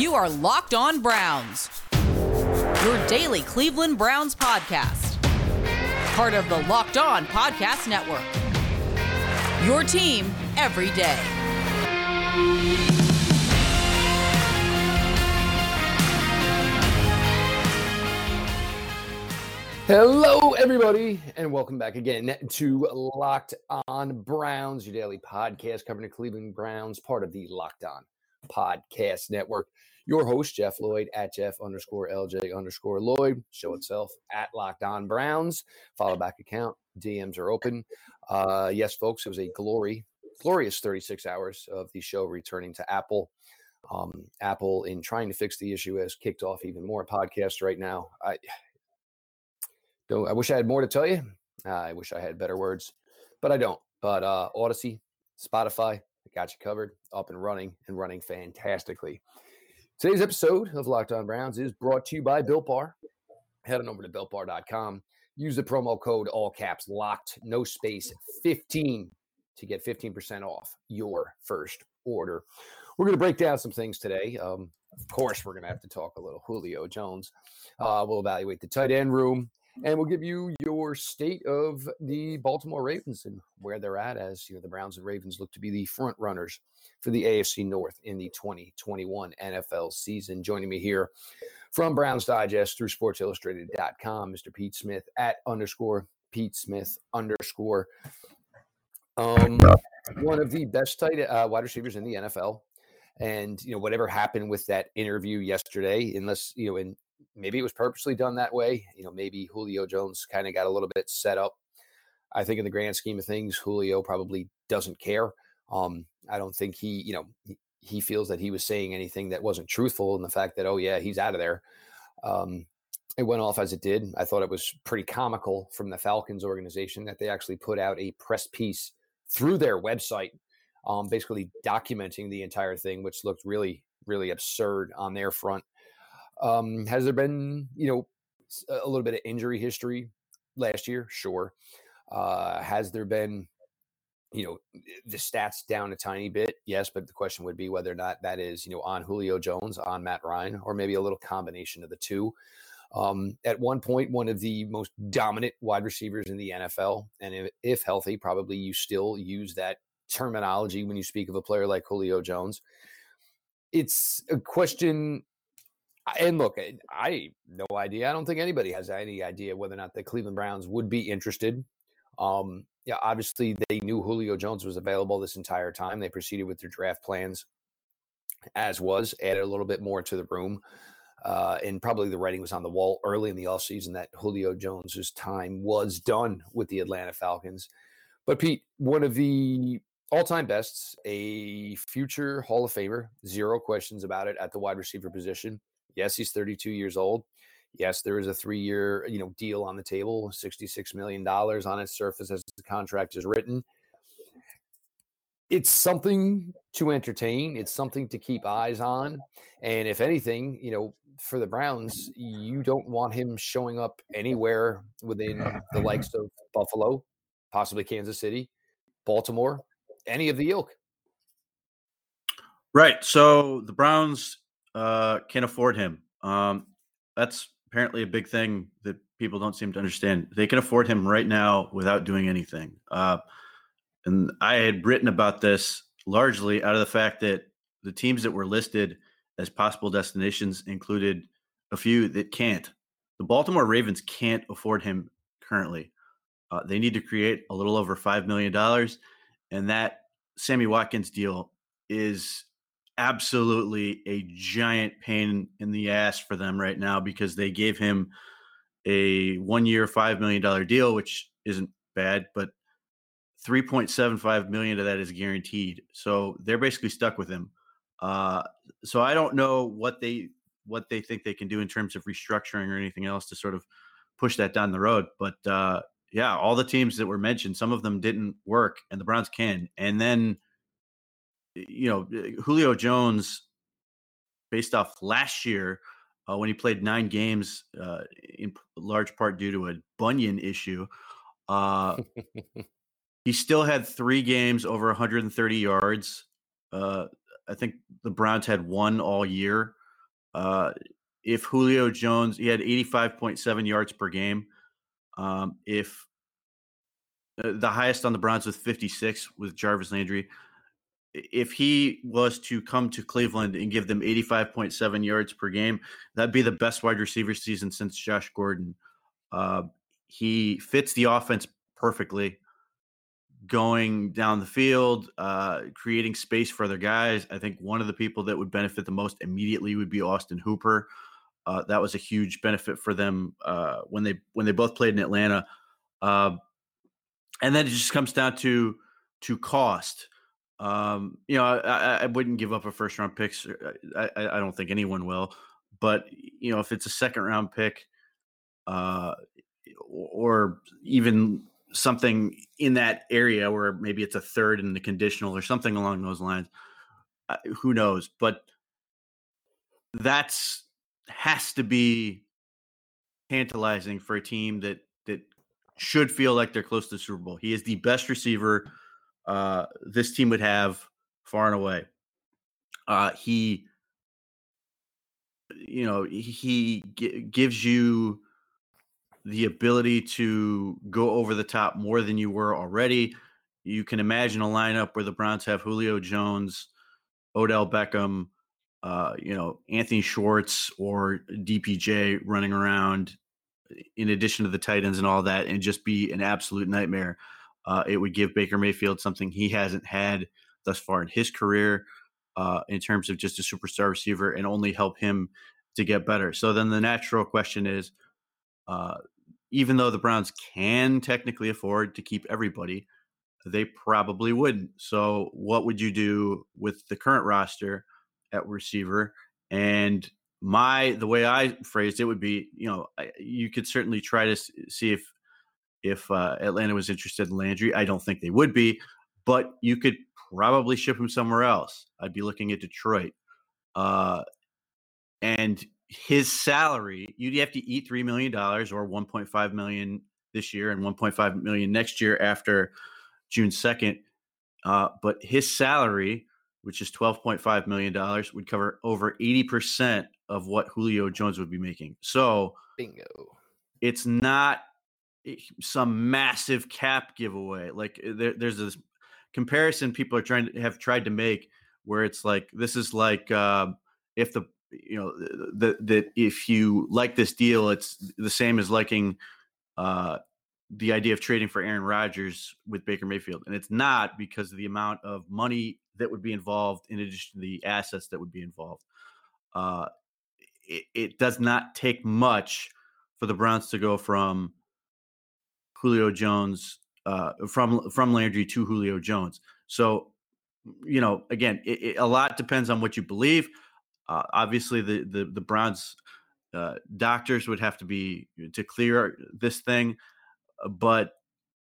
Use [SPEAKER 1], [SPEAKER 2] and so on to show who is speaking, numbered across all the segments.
[SPEAKER 1] You are Locked On Browns, your daily Cleveland Browns podcast. Part of the Locked On Podcast Network. Your team every day.
[SPEAKER 2] Hello, everybody, and welcome back again to Locked On Browns, your daily podcast covering the Cleveland Browns, part of the Locked On Podcast Network. Your host, Jeff Lloyd, at Jeff underscore LJ underscore Lloyd. Show itself at Locked On Browns. Follow back account. DMs are open. Uh, yes, folks, it was a glory, glorious 36 hours of the show returning to Apple. Um, Apple, in trying to fix the issue, has kicked off even more podcasts right now. I don't, I wish I had more to tell you. I wish I had better words, but I don't. But uh, Odyssey, Spotify, got you covered, up and running, and running fantastically. Today's episode of Locked On Browns is brought to you by Built Bar. Head on over to builtbar.com. Use the promo code all caps locked, no space, 15 to get 15% off your first order. We're going to break down some things today. Um, of course, we're going to have to talk a little Julio Jones. Uh, we'll evaluate the tight end room, and we'll give you your state of the Baltimore Ravens and where they're at as you know the Browns and Ravens look to be the front runners for the AFC North in the 2021 NFL season. Joining me here from Browns Digest through SportsIllustrated.com, Mr. Pete Smith at underscore Pete Smith underscore. Um, one of the best tight uh, wide receivers in the NFL. And you know whatever happened with that interview yesterday, unless you know, and maybe it was purposely done that way. You know, maybe Julio Jones kind of got a little bit set up. I think in the grand scheme of things, Julio probably doesn't care. Um, I don't think he, you know, he, feels that he was saying anything that wasn't truthful in the fact that, oh yeah, he's out of there. Um, it went off as it did. I thought it was pretty comical from the Falcons organization that they actually put out a press piece through their website, um, basically documenting the entire thing, which looked really, really absurd on their front. Um, has there been, you know, a little bit of injury history last year? Sure. Uh, has there been, you know, the stats down a tiny bit? Yes, but the question would be whether or not that is, you know, on Julio Jones, on Matt Ryan, or maybe a little combination of the two. Um, at one point, one of the most dominant wide receivers in the NFL, and if, if healthy, probably you still use that terminology when you speak of a player like Julio Jones. It's a question and look, I, I no idea. I don't think anybody has any idea whether or not the Cleveland Browns would be interested. Um, yeah, obviously they knew Julio Jones was available this entire time. They proceeded with their draft plans as was, added a little bit more to the room. Uh, and probably the writing was on the wall early in the offseason that Julio Jones's time was done with the Atlanta Falcons. But Pete, one of the all-time bests, a future Hall of Famer, zero questions about it at the wide receiver position. Yes, he's 32 years old. Yes, there is a three-year, you know, deal on the table, 66 million dollars on its surface as the contract is written. It's something to entertain. It's something to keep eyes on. And if anything, you know, for the Browns, you don't want him showing up anywhere within the likes of Buffalo, possibly Kansas City, Baltimore, any of the ilk.
[SPEAKER 3] Right. So the Browns uh, can afford him. Um, that's apparently a big thing that people don't seem to understand. They can afford him right now without doing anything. Uh, and I had written about this largely out of the fact that the teams that were listed as possible destinations included a few that can't. The Baltimore Ravens can't afford him currently. Uh, they need to create a little over $5 million. And that Sammy Watkins deal is absolutely a giant pain in the ass for them right now because they gave him a one year, $5 million deal, which isn't bad, but 3.75 million of that is guaranteed. So they're basically stuck with him. Uh, so I don't know what they what they think they can do in terms of restructuring or anything else to sort of push that down the road. But uh, yeah, all the teams that were mentioned, some of them didn't work, and the Browns can. And then you know, Julio Jones, based off last year uh, when he played nine games, uh, in large part due to a bunion issue, uh, he still had three games over 130 yards. Uh, I think the Browns had one all year. Uh, if Julio Jones, he had 85.7 yards per game. Um, if uh, the highest on the Browns with 56 with Jarvis Landry, if he was to come to Cleveland and give them 85.7 yards per game, that'd be the best wide receiver season since Josh Gordon. Uh, he fits the offense perfectly, going down the field, uh, creating space for other guys. I think one of the people that would benefit the most immediately would be Austin Hooper. Uh, that was a huge benefit for them uh, when they when they both played in Atlanta. Uh, and then it just comes down to to cost. Um, you know, I, I, wouldn't give up a first round pick. I, I, don't think anyone will. But you know, if it's a second round pick, uh, or even something in that area where maybe it's a third in the conditional or something along those lines, uh, who knows? But that's has to be tantalizing for a team that that should feel like they're close to the Super Bowl. He is the best receiver uh, this team would have far and away. Uh, he, you know, he g- gives you the ability to go over the top more than you were already. You can imagine a lineup where the Browns have Julio Jones, Odell Beckham, uh, you know, Anthony Schwartz or DPJ running around in addition to the tight ends and all that, and just be an absolute nightmare. Uh, it would give Baker Mayfield something he hasn't had thus far in his career uh, in terms of just a superstar receiver and only help him to get better. So then the natural question is uh, even though the Browns can technically afford to keep everybody, they probably wouldn't. So what would you do with the current roster at receiver? And my the way I phrased it would be, you know, you could certainly try to see if if uh, Atlanta was interested in Landry. I don't think they would be, but you could probably ship him somewhere else. I'd be looking at Detroit. Uh, and his salary, you'd have to eat $3 million or 1.5 million this year and 1.5 million next year after June 2nd. Uh, but his salary, which is $12.5 million, would cover over 80% of what Julio Jones would be making. So,
[SPEAKER 2] bingo.
[SPEAKER 3] It's not some massive cap giveaway. Like uh, there, there's this comparison people are trying to have tried to make where it's like this is like um, if the you know that that if you like this deal, it's the same as liking uh, the idea of trading for Aaron Rodgers with Baker Mayfield, and it's not because of the amount of money that would be involved in addition to the assets that would be involved. Uh, it, it does not take much for the Browns to go from Julio Jones uh, from from Landry to Julio Jones. So, you know, again, it, it, a lot depends on what you believe. Uh, obviously, the the, the Browns uh, doctors would have to be to clear this thing, uh, but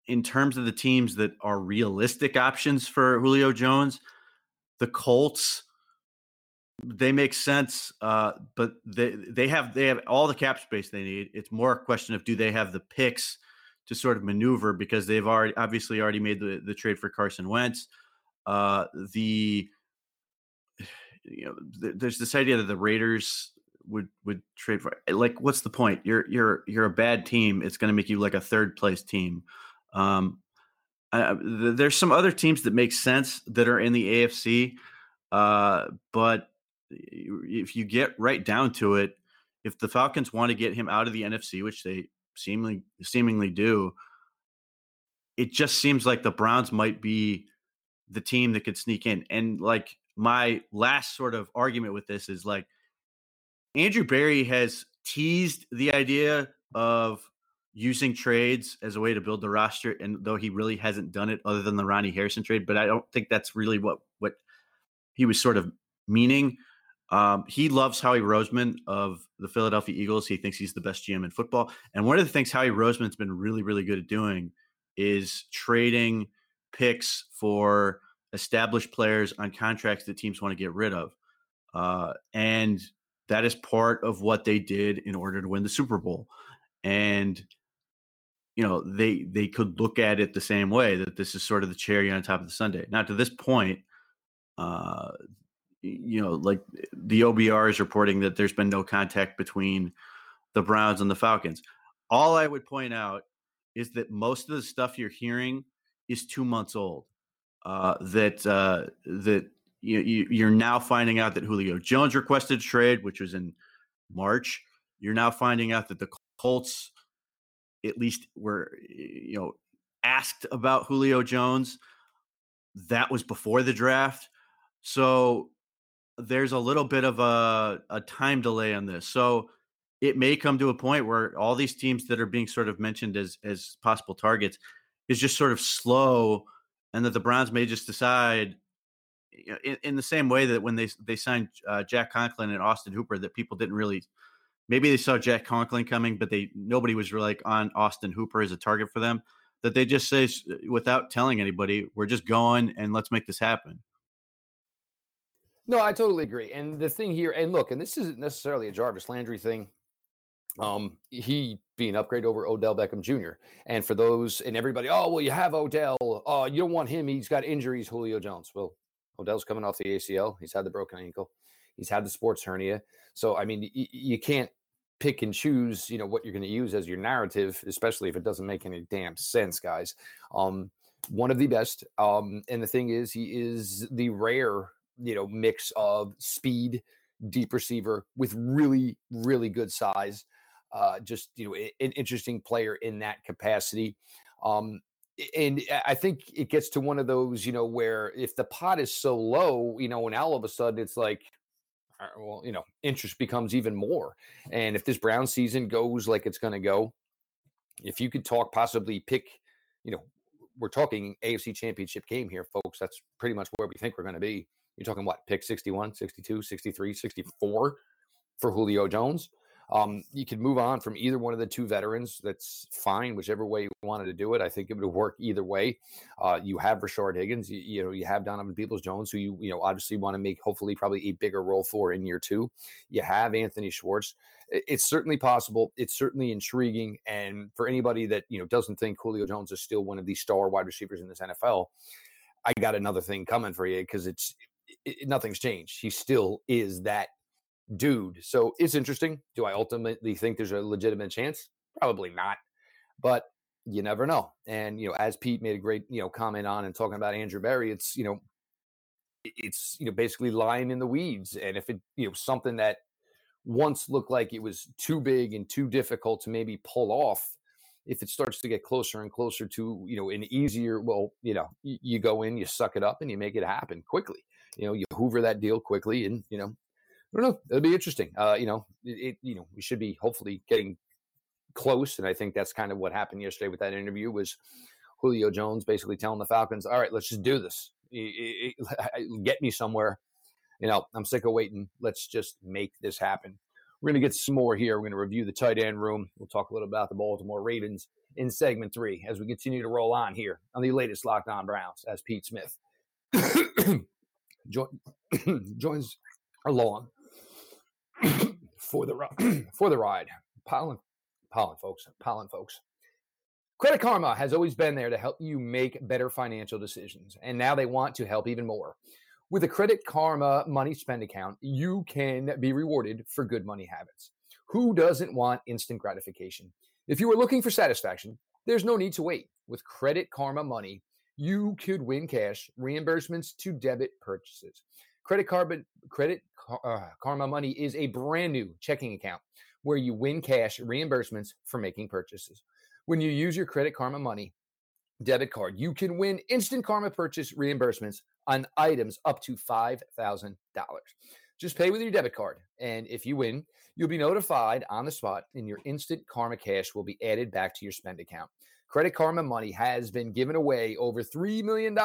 [SPEAKER 3] in terms of the teams that are realistic options for Julio Jones, the Colts they make sense, uh, but they they have they have all the cap space they need. It's more a question of do they have the picks to sort of maneuver because they've already obviously already made the, the trade for Carson Wentz. Uh, the you know, th- there's this idea that the Raiders would would trade for like what's the point? You're you're you're a bad team. It's going to make you like a third place team. Um, I, th- there's some other teams that make sense that are in the AFC, uh, but if you get right down to it, if the Falcons want to get him out of the NFC, which they seemingly seemingly do, it just seems like the Browns might be the team that could sneak in. And like my last sort of argument with this is like Andrew Berry has teased the idea of using trades as a way to build the roster, and though he really hasn't done it other than the Ronnie Harrison trade, but I don't think that's really what what he was sort of meaning. Um, he loves Howie Roseman of the Philadelphia Eagles. He thinks he's the best GM in football. And one of the things Howie Roseman's been really, really good at doing is trading picks for established players on contracts that teams want to get rid of. Uh, and that is part of what they did in order to win the Super Bowl. And you know, they they could look at it the same way that this is sort of the cherry on top of the sundae. Now, to this point, uh, you know, like the OBR is reporting that there's been no contact between the Browns and the Falcons. All I would point out is that most of the stuff you're hearing is two months old. Uh, that uh, that you, you, are now finding out that Julio Jones requested trade, which was in March. You're now finding out that the Colts, at least, were you know asked about Julio Jones. That was before the draft, so there's a little bit of a, a time delay on this. So it may come to a point where all these teams that are being sort of mentioned as as possible targets is just sort of slow, and that the Browns may just decide in, in the same way that when they they signed uh, Jack Conklin and Austin Hooper, that people didn't really maybe they saw Jack Conklin coming, but they nobody was really like on Austin Hooper as a target for them. That they just say without telling anybody, we're just going and let's make this happen.
[SPEAKER 2] No, I totally agree. And the thing here, and look, and this isn't necessarily a Jarvis Landry thing. Um, he being upgrade over Odell Beckham Jr. And for those and everybody, oh well, you have Odell. Oh, you don't want him. He's got injuries. Julio Jones. Well, Odell's coming off the ACL. He's had the broken ankle. He's had the sports hernia. So I mean, y- you can't pick and choose. You know what you're going to use as your narrative, especially if it doesn't make any damn sense, guys. Um, one of the best. Um, and the thing is, he is the rare you know mix of speed, deep receiver with really really good size. Uh, just you know an interesting player in that capacity. Um, and I think it gets to one of those, you know, where if the pot is so low, you know, and all of a sudden it's like, well, you know, interest becomes even more. And if this Brown season goes like it's going to go, if you could talk possibly pick, you know, we're talking AFC championship game here, folks. That's pretty much where we think we're going to be. You're talking what? Pick 61, 62, 63, 64 for Julio Jones. Um, you could move on from either one of the two veterans. That's fine, whichever way you wanted to do it. I think it would work either way. Uh, you have Rashard Higgins. You, you know, you have Donovan Peoples Jones, who you you know obviously want to make hopefully probably a bigger role for in year two. You have Anthony Schwartz. It's certainly possible. It's certainly intriguing. And for anybody that you know doesn't think Julio Jones is still one of the star wide receivers in this NFL, I got another thing coming for you because it's it, nothing's changed. He still is that dude. So it's interesting. Do I ultimately think there's a legitimate chance? Probably not. But you never know. And you know, as Pete made a great you know comment on and talking about Andrew Berry, it's you know, it's you know basically lying in the weeds. And if it you know something that once looked like it was too big and too difficult to maybe pull off, if it starts to get closer and closer to you know an easier, well, you know, you, you go in, you suck it up, and you make it happen quickly. You know, you hoover that deal quickly, and you know I don't know. It'll be interesting. Uh, you know, it, it, you know, we should be hopefully getting close, and I think that's kind of what happened yesterday with that interview was Julio Jones basically telling the Falcons, "All right, let's just do this. Get me somewhere. You know, I'm sick of waiting. Let's just make this happen." We're going to get some more here. We're going to review the tight end room. We'll talk a little about the Baltimore Ravens in segment three as we continue to roll on here on the latest Locked On Browns as Pete Smith joins along for the for the ride. Pollen, pollen, folks, pollen, folks. Credit Karma has always been there to help you make better financial decisions, and now they want to help even more. With a Credit Karma money spend account, you can be rewarded for good money habits. Who doesn't want instant gratification? If you are looking for satisfaction, there's no need to wait. With Credit Karma Money, you could win cash, reimbursements to debit purchases. Credit Karma, Credit uh, Karma Money is a brand new checking account where you win cash reimbursements for making purchases. When you use your Credit Karma Money debit card, you can win instant Karma purchase reimbursements on items up to $5,000. Just pay with your debit card. And if you win, you'll be notified on the spot, and your instant Karma cash will be added back to your spend account. Credit Karma Money has been given away over $3 million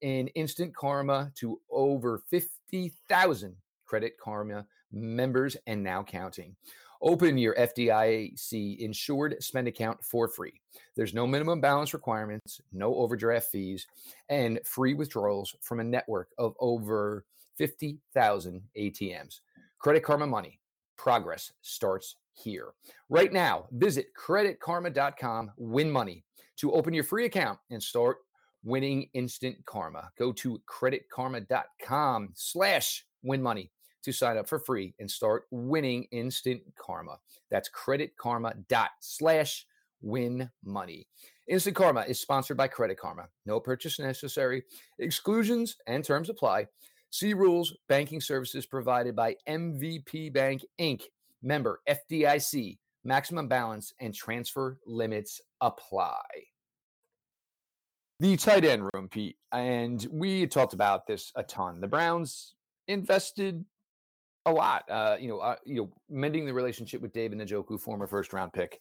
[SPEAKER 2] in instant karma to over 50,000 Credit Karma members and now counting. Open your FDIC insured spend account for free. There's no minimum balance requirements, no overdraft fees, and free withdrawals from a network of over 50,000 ATMs. Credit Karma Money. Progress starts here. Right now, visit creditkarma.com, win money to open your free account and start winning instant karma. Go to creditkarma.com slash win money to sign up for free and start winning instant karma. That's creditkarma slash win money. Instant Karma is sponsored by Credit Karma. No purchase necessary. Exclusions and terms apply. See rules. Banking services provided by MVB Bank Inc. Member FDIC. Maximum balance and transfer limits apply. The tight end room, Pete, and we talked about this a ton. The Browns invested a lot. Uh, you know, uh, you know, mending the relationship with David Njoku, former first round pick,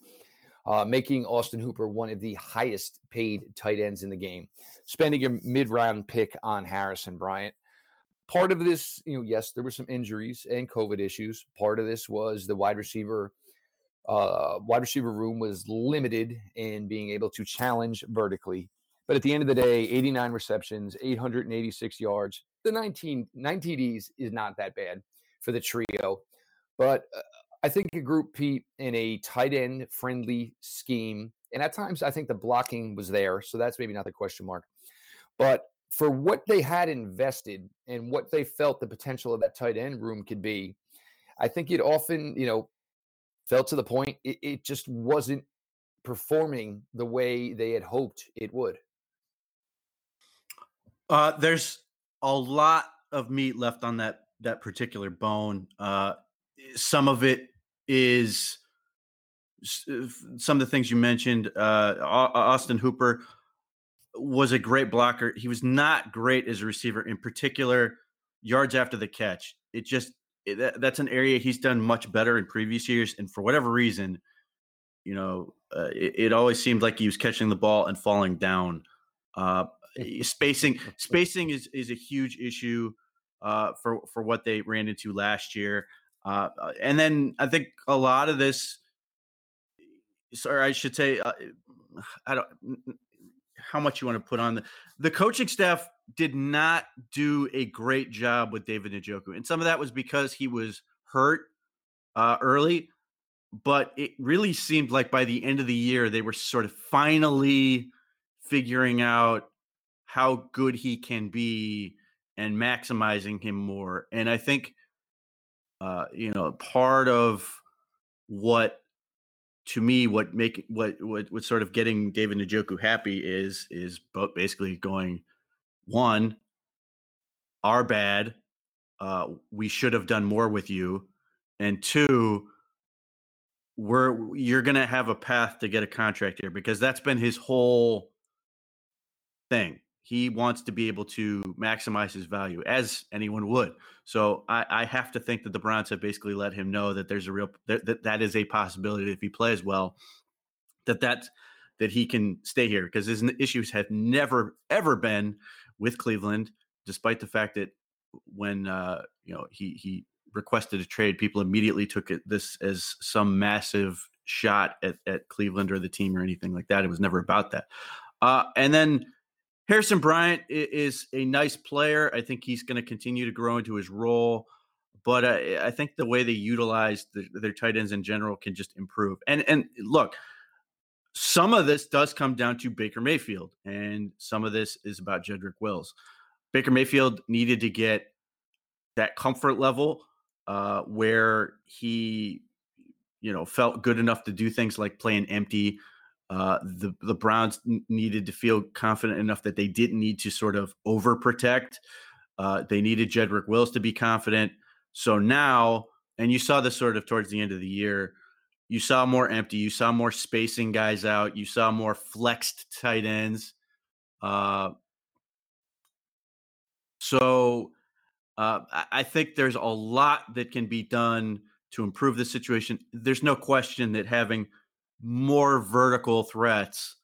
[SPEAKER 2] uh, making Austin Hooper one of the highest paid tight ends in the game, spending a mid round pick on Harrison Bryant. Part of this, you know, yes, there were some injuries and COVID issues. Part of this was the wide receiver. Uh, wide receiver room was limited in being able to challenge vertically. But at the end of the day, 89 receptions, 886 yards. The 19, 9 TDs is not that bad for the trio. But uh, I think a group Pete in a tight end friendly scheme, and at times I think the blocking was there, so that's maybe not the question mark. But for what they had invested and what they felt the potential of that tight end room could be, I think it often, you know, fell to the point it, it just wasn't performing the way they had hoped it would.
[SPEAKER 3] Uh, there's a lot of meat left on that that particular bone. Uh, some of it is uh, some of the things you mentioned. Uh, Austin Hooper was a great blocker. He was not great as a receiver, in particular, yards after the catch. It just it, that, that's an area he's done much better in previous years, and for whatever reason, you know, uh, it, it, always seemed like he was catching the ball and falling down. Uh, spacing spacing is is a huge issue uh, for for what they ran into last year. Uh, uh and then I think a lot of this, sorry, I should say, uh, I don't how much you want to put on the the coaching staff did not do a great job with David Njoku, and some of that was because he was hurt uh, early. But it really seemed like by the end of the year, they were sort of finally figuring out how good he can be and maximizing him more. And I think, uh, you know, part of what to me what make what what what sort of getting David Njoku happy is is basically going one our bad. Uh we should have done more with you. And two we're you're to have a path to get a contract here because that's been his whole thing he wants to be able to maximize his value as anyone would. So I, I, have to think that the Browns have basically let him know that there's a real that, that, that is a possibility if he plays well, that that that he can stay here because his issues have never ever been with Cleveland, despite the fact that when uh, you know he he requested a trade, people immediately took it this as some massive shot at, at Cleveland or the team or anything like that. It was never about that. Uh, and then Harrison Bryant is a nice player. I think he's going to continue to grow into his role, but I, I think the way they utilize the, their tight ends in general can just improve. And and look, some of this does come down to Baker Mayfield, and some of this is about Jedrick Wills. Baker Mayfield needed to get that comfort level uh, where he, you know, felt good enough to do things like playing empty uh, the the Browns needed to feel confident enough that they didn't need to sort of overprotect. Uh, they needed Jedrick Wills to be confident. So now, and you saw this sort of towards the end of the year, you saw more empty, you saw more spacing guys out, you saw more flexed tight ends. Uh, so uh, I think there's a lot that can be done to improve the situation. There's no question that having – more vertical threats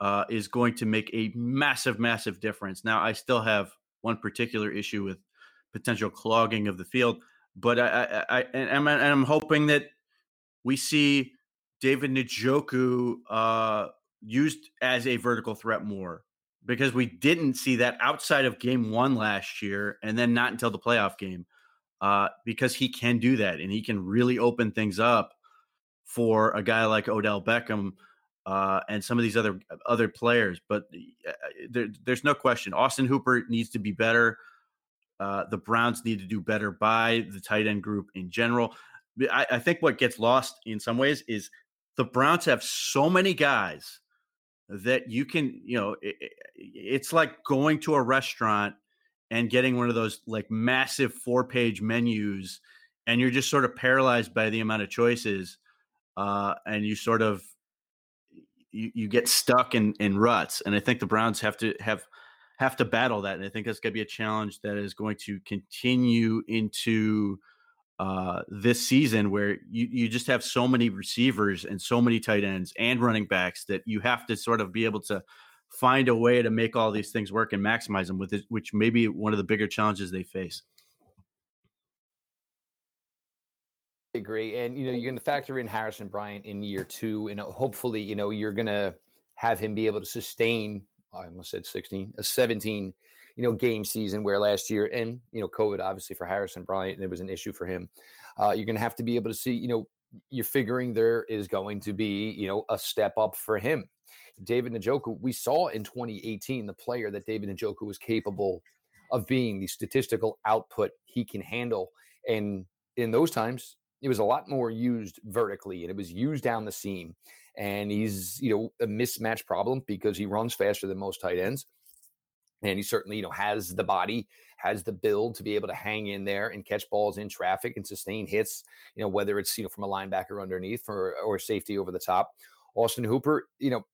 [SPEAKER 3] uh, is going to make a massive, massive difference. Now, I still have one particular issue with potential clogging of the field, but I, I, I and, I'm, hoping that we see David Njoku uh, used as a vertical threat more because we didn't see that outside of game one last year and then not until the playoff game uh, because he can do that and he can really open things up for a guy like Odell Beckham uh, and some of these other other players. But uh, there, there's no question, Austin Hooper needs to be better. Uh, the Browns need to do better by the tight end group in general. I, I think what gets lost in some ways is the Browns have so many guys that you can, you know, it, it's like going to a restaurant and getting one of those like massive four page menus and you're just sort of paralyzed by the amount of choices uh, and you sort of you, you get stuck in in ruts and i think the browns have to have have to battle that and i think that's going to be a challenge that is going to continue into uh, this season where you, you just have so many receivers and so many tight ends and running backs that you have to sort of be able to find a way to make all these things work and maximize them with it, which may be one of the bigger challenges they face.
[SPEAKER 2] I agree. And, you know, you're going to factor in Harrison Bryant in year two, and hopefully, you know, you're going to have him be able to sustain, I almost said 16, a 17, you know, game season where last year, and, you know, COVID obviously for Harrison Bryant, and it was an issue for him. Uh, you're going to have to be able to see, you know, you're figuring there is going to be, you know, a step up for him David Njoku, we saw in 2018 the player that David Njoku was capable of being, the statistical output he can handle. And in those times, it was a lot more used vertically and it was used down the seam. And he's, you know, a mismatch problem because he runs faster than most tight ends. And he certainly, you know, has the body, has the build to be able to hang in there and catch balls in traffic and sustain hits, you know, whether it's, you know, from a linebacker underneath or, or safety over the top. Austin Hooper, you know,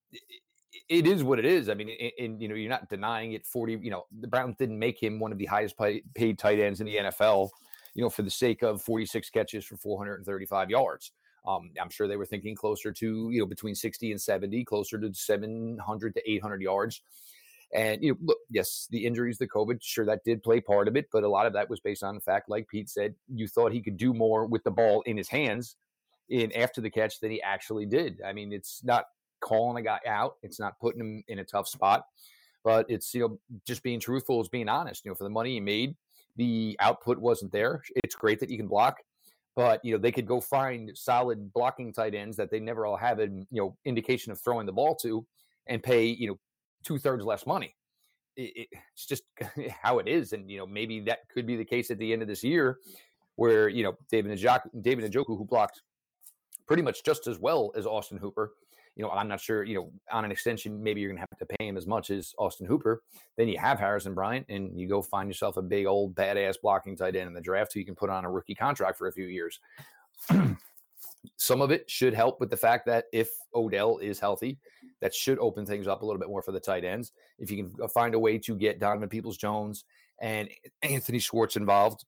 [SPEAKER 2] it is what it is. I mean, and, you know, you're not denying it. Forty, you know, the Browns didn't make him one of the highest paid tight ends in the NFL, you know, for the sake of 46 catches for 435 yards. Um, I'm sure they were thinking closer to, you know, between 60 and 70, closer to 700 to 800 yards. And you know, look, yes, the injuries, the COVID, sure that did play part of it, but a lot of that was based on the fact, like Pete said, you thought he could do more with the ball in his hands in after the catch than he actually did. I mean, it's not calling a guy out. It's not putting him in a tough spot, but it's you know just being truthful is being honest. You know, for the money he made, the output wasn't there. It's great that you can block, but you know they could go find solid blocking tight ends that they never all have a you know indication of throwing the ball to, and pay you know two thirds less money. It, it's just how it is, and you know maybe that could be the case at the end of this year, where you know David Njoku, David Njoku, who blocked pretty much just as well as Austin Hooper, you know, I'm not sure, you know, on an extension, maybe you're going to have to pay him as much as Austin Hooper. Then you have Harrison Bryant and you go find yourself a big old badass blocking tight end in the draft who you can put on a rookie contract for a few years. Some of it should help with the fact that if Odell is healthy, that should open things up a little bit more for the tight ends. If you can uh, find a way to get Donovan Peoples Jones and Anthony Schwartz involved,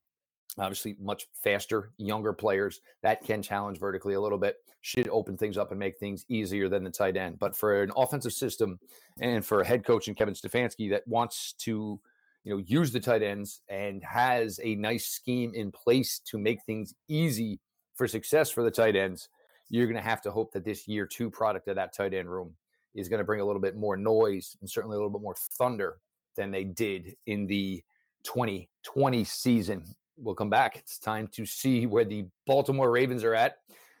[SPEAKER 2] obviously much faster, younger players that can challenge vertically a little bit, should open things up and make things easier than the tight end. But for an offensive system and for a head coach and Kevin Stefanski that wants to, you know, use the tight ends and has a nice scheme in place to make things easy for success for the tight ends, you're going to have to hope that this year two product of that tight end room is going to bring a little bit more noise and certainly a little bit more thunder than they did in the 2020 season we'll come back. It's time to see where the Baltimore Ravens are at.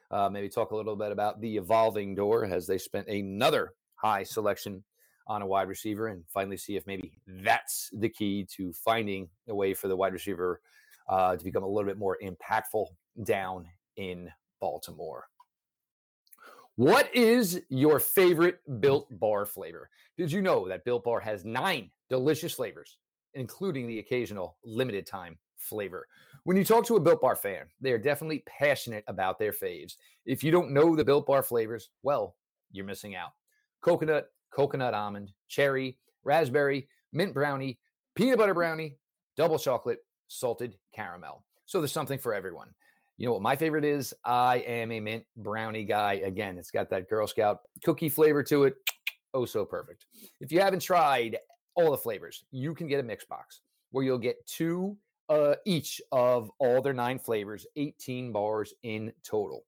[SPEAKER 2] Uh, maybe talk a little bit about the evolving door as they spent another high selection on a wide receiver and finally see if maybe that's the key to finding a way for the wide receiver uh, to become a little bit more impactful down in Baltimore. What is your favorite Built Bar flavor? Did you know that Built Bar has nine delicious flavors, including the occasional limited time flavor. When you talk to a Built Bar fan, they are definitely passionate about their faves. If you don't know the Built Bar flavors, well, you're missing out. Coconut, coconut almond, cherry, raspberry, mint brownie, peanut butter brownie, double chocolate, salted caramel. So there's something for everyone. You know what my favorite is? I am a mint brownie guy. Again, it's got that Girl Scout cookie flavor to it. Oh, so perfect. If you haven't tried all the flavors, you can get a mix box where you'll get two uh, each of all their nine flavors, 18 bars in total.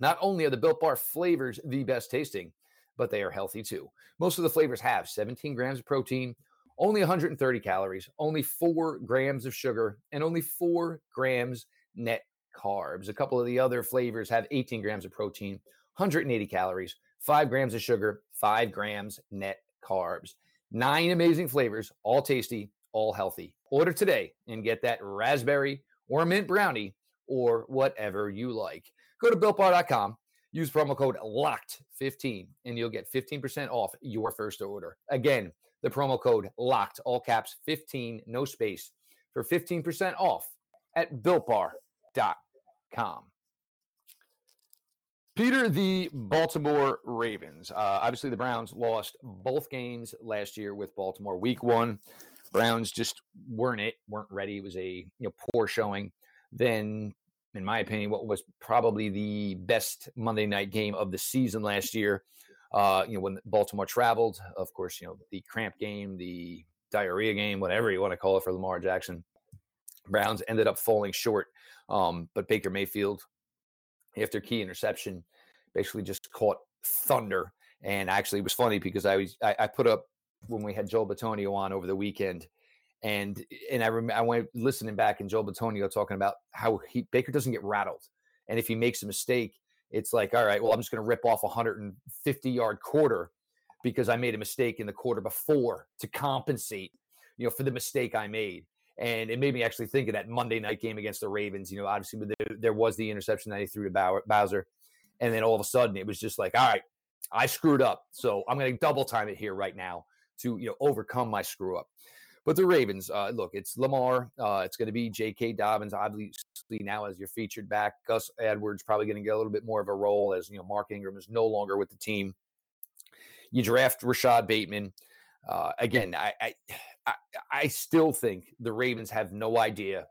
[SPEAKER 2] Not only are the Built Bar flavors the best tasting, but they are healthy too. Most of the flavors have 17 grams of protein, only 130 calories, only four grams of sugar, and only four grams net carbs. A couple of the other flavors have 18 grams of protein, 180 calories, five grams of sugar, five grams net carbs. Nine amazing flavors, all tasty, all healthy. Order today and get that raspberry or mint brownie or whatever you like. Go to builtbar.com, use promo code LOCKED15, and you'll get 15% off your first order. Again, the promo code LOCKED, all caps 15, no space, for 15% off at builtbar.com. Peter, the Baltimore Ravens. Uh, obviously, the Browns lost both games last year with Baltimore. Week one, Browns just weren't it, weren't ready. It was a you know poor showing. Then, in my opinion, what was probably the best Monday night game of the season last year. Uh, you know, when Baltimore traveled, of course, you know the cramp game, the diarrhea game, whatever you want to call it for Lamar Jackson. Browns ended up falling short, um, but Baker Mayfield after key interception, basically just caught thunder. And actually, it was funny because I was I, I put up when we had Joel Bitonio on over the weekend, and and I rem- I went listening back and Joel Bitonio talking about how he Baker doesn't get rattled, and if he makes a mistake, it's like all right, well I'm just going to rip off a 150 yard quarter because I made a mistake in the quarter before to compensate, you know, for the mistake I made and it made me actually think of that Monday night game against the Ravens. You know, obviously there, there was the interception that he threw to Bowser, and then all of a sudden it was just like, all right, I screwed up, so I'm going to double time it here right now to you know overcome my screw up. But the Ravens, uh, look, it's Lamar. Uh, it's going to be J.K. Dobbins, obviously now as your featured back. Gus Edwards probably going to get a little bit more of a role as you know Mark Ingram is no longer with the team. You draft Rashod Bateman. Uh, again, I I, I still think the Ravens have no idea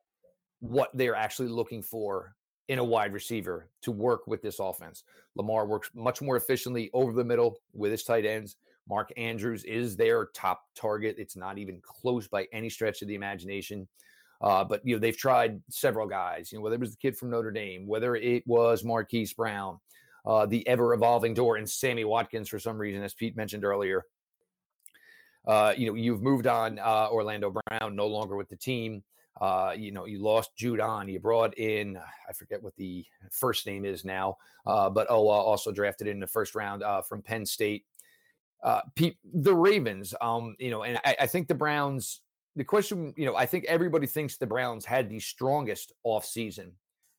[SPEAKER 2] what they're actually looking for in a wide receiver to work with this offense. Lamar works much more efficiently over the middle with his tight ends. Mark Andrews is their top target. It's not even close by any stretch of the imagination. Uh, but you know they've tried several guys. You know whether it was the kid from Notre Dame, whether it was Marquise Brown, uh, the ever evolving door, and Sammy Watkins for some reason, as Pete mentioned earlier. Uh, you know, you've moved on uh, Orlando Brown, no longer with the team. Uh, you know, you lost Judon. You brought in, I forget what the first name is now, uh, but oh, also drafted in the first round from Penn State. Uh, Pete, the Ravens, um, you know, and I, I, think the Browns, the question, you know, I think everybody thinks the Browns had the strongest offseason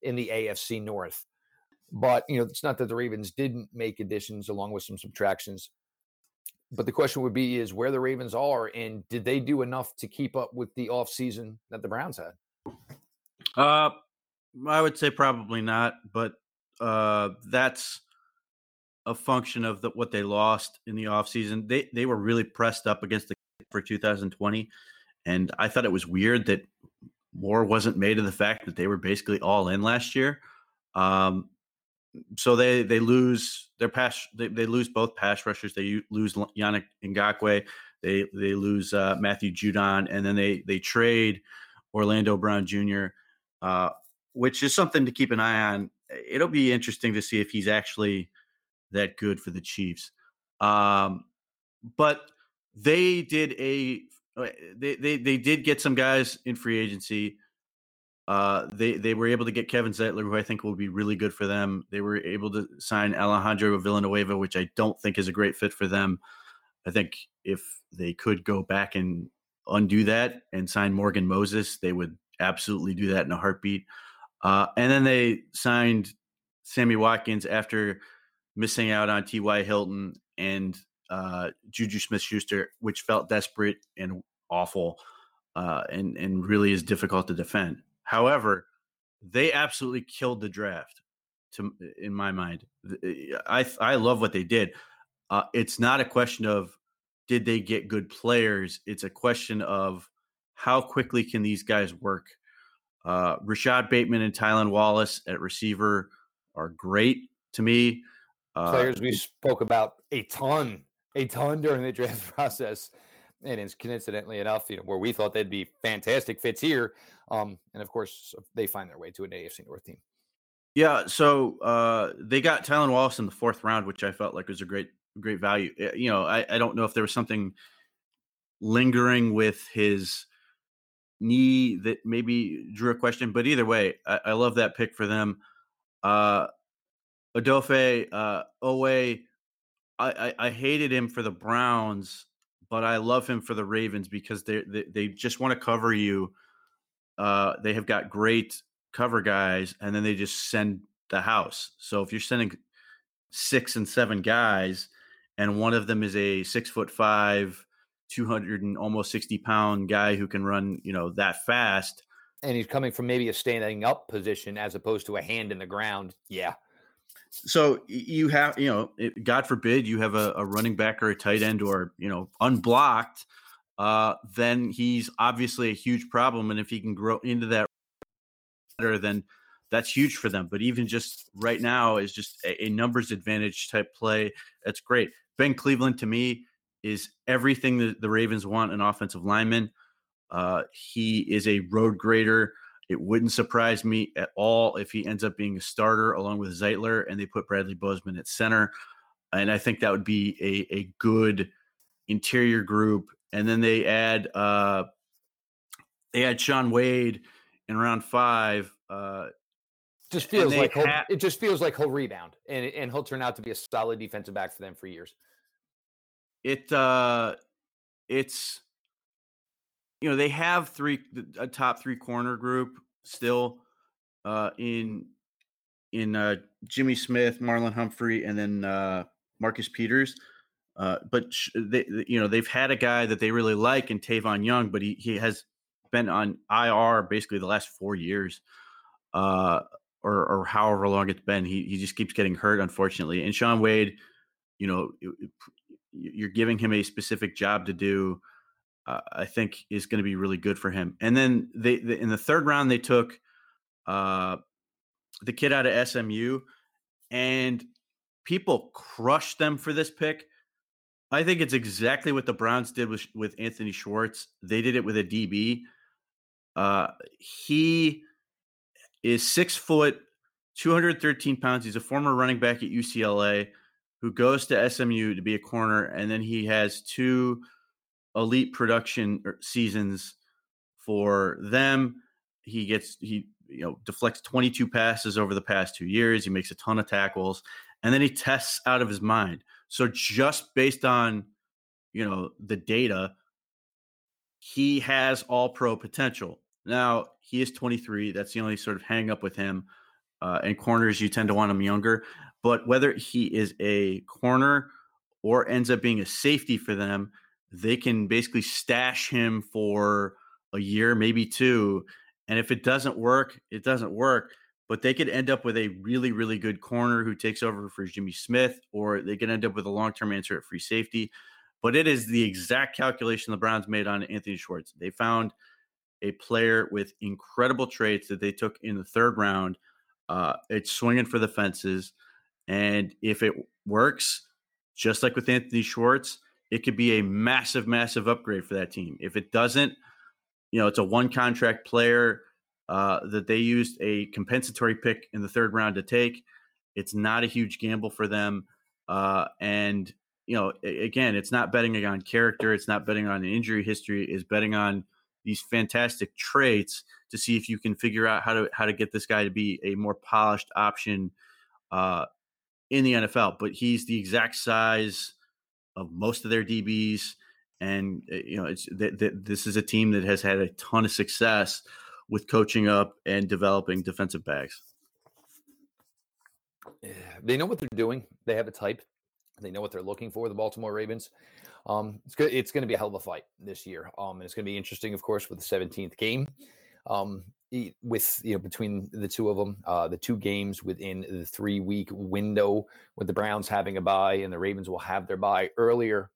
[SPEAKER 2] in the AFC North. But, you know, it's not that the Ravens didn't make additions along with some subtractions but the question would be is where the Ravens are and did they do enough to keep up with the offseason that the Browns had?
[SPEAKER 3] Uh I would say probably not, but uh that's a function of the, what they lost in the offseason. They they were really pressed up against the for 2020 and I thought it was weird that more wasn't made of the fact that they were basically all in last year. Um, so they they lose their pass they, they lose both pass rushers. They lose Yannick Ngakoue. They they lose uh, Matthew Judon, and then they they trade Orlando Brown Jr., uh, which is something to keep an eye on. It'll be interesting to see if he's actually that good for the Chiefs. Um, but they did a uh, they, they they did get some guys in free agency. Uh, they they were able to get Kevin Zeitler, who I think will be really good for them. They were able to sign Alejandro Villanueva, which I don't think is a great fit for them. I think if they could go back and undo that and sign Morgan Moses, they would absolutely do that in a heartbeat. Uh, and then they signed Sammy Watkins after missing out on T.Y. Hilton and uh, Juju Smith Schuster, which felt desperate and awful uh, and, and really is difficult to defend. However, they absolutely killed the draft. To in my mind, I I love what they did. Uh, it's not a question of did they get good players. It's a question of how quickly can these guys work. Uh, Rashod Bateman and Tylan Wallace at receiver are great to me.
[SPEAKER 2] Uh, players we spoke about a ton, a ton during the draft process and it's coincidentally enough, you know, where we thought they'd be fantastic fits here, um, and of course they find their way to an AFC North team.
[SPEAKER 3] Yeah, so uh, they got Tylan Wallace in the fourth round, which I felt like was a great, great value. Eh, you know, I, I don't know if there was something lingering with his knee that maybe drew a question, but either way, I, I love that pick for them. Uh, Odafe uh, Oweh I, I, I hated him for the Browns, but I love him for the Ravens because they they, they just want to cover you. Uh, they have got great cover guys, and then they just send the house. So if you're sending six and seven guys, and one of them is a six foot five, two hundred and almost sixty pound guy who can run, you know, that fast.
[SPEAKER 2] And he's coming from maybe a standing up position as opposed to a hand in the ground. Yeah.
[SPEAKER 3] So you have, you know, God forbid you have a, a running back or a tight end or, you know, unblocked, uh, then he's obviously a huge problem. And if he can grow into that better, then that's huge for them. But even just right now is just a, a numbers advantage type play. That's great. Ben Cleveland to me is everything that the Ravens want an offensive lineman. Uh, he is a road grader. It wouldn't surprise me at all if he ends up being a starter along with Zeitler and they put Bradley Bozeman at center. And I think that would be a, a good interior group. And then they add uh, they add Shaun Wade in round five. Uh,
[SPEAKER 2] just feels like ha- it just feels like he'll rebound and and he'll turn out to be a solid defensive back for them for years.
[SPEAKER 3] It uh, it's you know they have three a top three corner group still uh, in in uh, Jimmy Smith, Marlon Humphrey, and then uh, Marcus Peters. Uh, but sh- they, you know, they've had a guy that they really like in Tavon Young, but he he has been on IR basically the last four years, uh, or or however long it's been. He he just keeps getting hurt, unfortunately. And Shaun Wade, you know, you're giving him a specific job to do uh, I think is going to be really good for him. And then they, in the third round they took uh, the kid out of SMU, and people crushed them for this pick. I think it's exactly what the Browns did with with Anthony Schwartz. They did it with a DB. Uh, he is six foot, 213 pounds. He's a former running back at UCLA who goes to SMU to be a corner, and then he has two elite production er, seasons for them. He gets he you know deflects 22 passes over the past two years. He makes a ton of tackles, and then he tests out of his mind. So just based on you know the data, he has all pro potential. Now he is 23. That's the only sort of hang up with him. Uh, and corners, you tend to want him younger. But whether he is a corner or ends up being a safety for them, they can basically stash him for a year, maybe two. And if it doesn't work, it doesn't work. But they could end up with a really, really good corner who takes over for Jimmy Smith, or they could end up with a long term answer at free safety. But it is the exact calculation the Browns made on Anthony Schwartz. They found a player with incredible traits that they took in the third round. Uh, it's swinging for the fences. And if it works, just like with Anthony Schwartz, it could be a massive, massive upgrade for that team. If it doesn't, you know, it's a one contract player uh, that they used a compensatory pick in the third round to take. It's not a huge gamble for them. Uh, and, you know, again, it's not betting on character. It's not betting on an injury history. Is betting on these fantastic traits to see if you can figure out how to how to get this guy to be a more polished option uh, in the NFL. But he's the exact size of most of their DBs. And eh, you know, it's th- th- this is a team that has had a ton of success with coaching up and developing defensive backs.
[SPEAKER 2] Yeah, they know what they're doing. They have a type. They know what they're looking for. The Baltimore Ravens. Um, it's good. It's going to be a hell of a fight this year. Um, and it's going to be interesting, of course, with the 17th game. Um, with you know between the two of them, uh, the two games within the three week window, with the Browns having a bye and the Ravens will have their bye earlier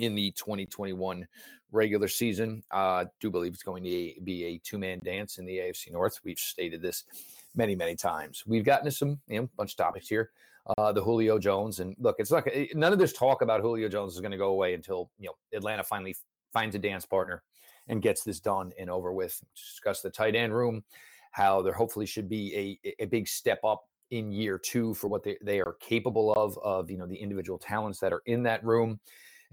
[SPEAKER 2] in the 2021 regular season. I uh, do believe it's going to be a two man dance in the AFC North. We've stated this many, many times. We've gotten to some, you know, bunch of topics here. Uh, the Julio Jones and look, it's not none of this talk about Julio Jones is going to go away until you know Atlanta finally finds a dance partner and gets this done and over with. Discuss the tight end room, how there hopefully should be a, a big step up in year two for what they, they are capable of, of, you know, the individual talents that are in that room.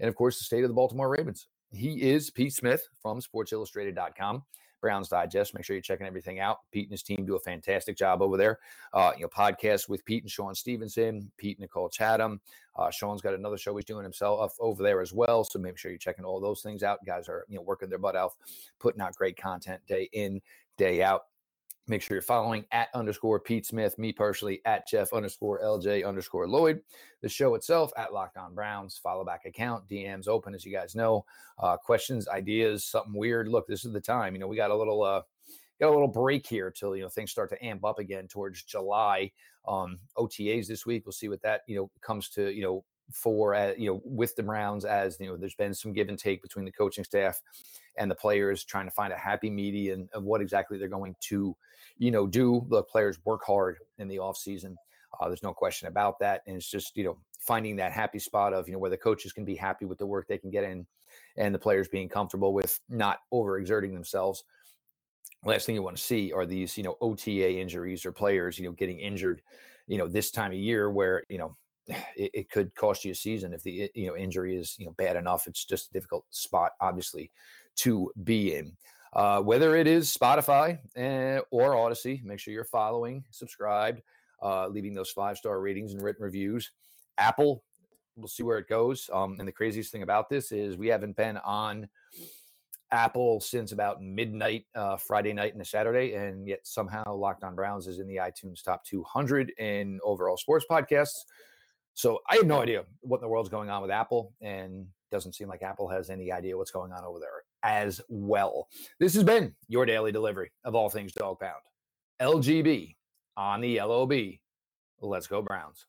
[SPEAKER 2] And of course, the state of the Baltimore Ravens. He is Pete Smith from sportsillustrated.com. Browns Digest. Make sure you're checking everything out. Pete and his team do a fantastic job over there. Uh, you know, podcast with Pete and Sean Stevenson, Pete and Nicole Chatham. Uh, Sean's got another show he's doing himself over there as well. So make sure you're checking all those things out. Guys are you know working their butt off, putting out great content day in, day out. Make sure you're following at underscore Pete Smith, me personally at Jeff underscore LJ underscore Lloyd. The show itself at Locked On Browns, follow back account, DMs open, as you guys know. Uh, questions, ideas, something weird. Look, this is the time. You know, we got a little uh got a little break here till you know things start to amp up again towards July. Um, OTAs this week. We'll see what that you know comes to you know for uh, you know with the Browns as you know there's been some give and take between the coaching staff and the players trying to find a happy median of what exactly they're going to you know do the players work hard in the off season uh, there's no question about that and it's just you know finding that happy spot of you know where the coaches can be happy with the work they can get in and the players being comfortable with not overexerting themselves last thing you want to see are these you know ota injuries or players you know getting injured you know this time of year where you know it, it, could cost you a season if the you know injury is you know bad enough. It's just a difficult spot, obviously, to be in. Uh, whether it is Spotify eh, or Odyssey, make sure you're following, subscribed, uh, leaving those five star ratings and written reviews. Apple, we'll see where it goes. Um, and the craziest thing about this is we haven't been on Apple since about midnight uh, Friday night and a Saturday, and yet somehow Locked On Browns is in the iTunes top 200 in overall sports podcasts. So I have no idea what in the world's going on with Apple, and doesn't seem like Apple has any idea what's going on over there as well. This has been your daily delivery of all things dog pound. LGB on the LOB. Let's go Browns.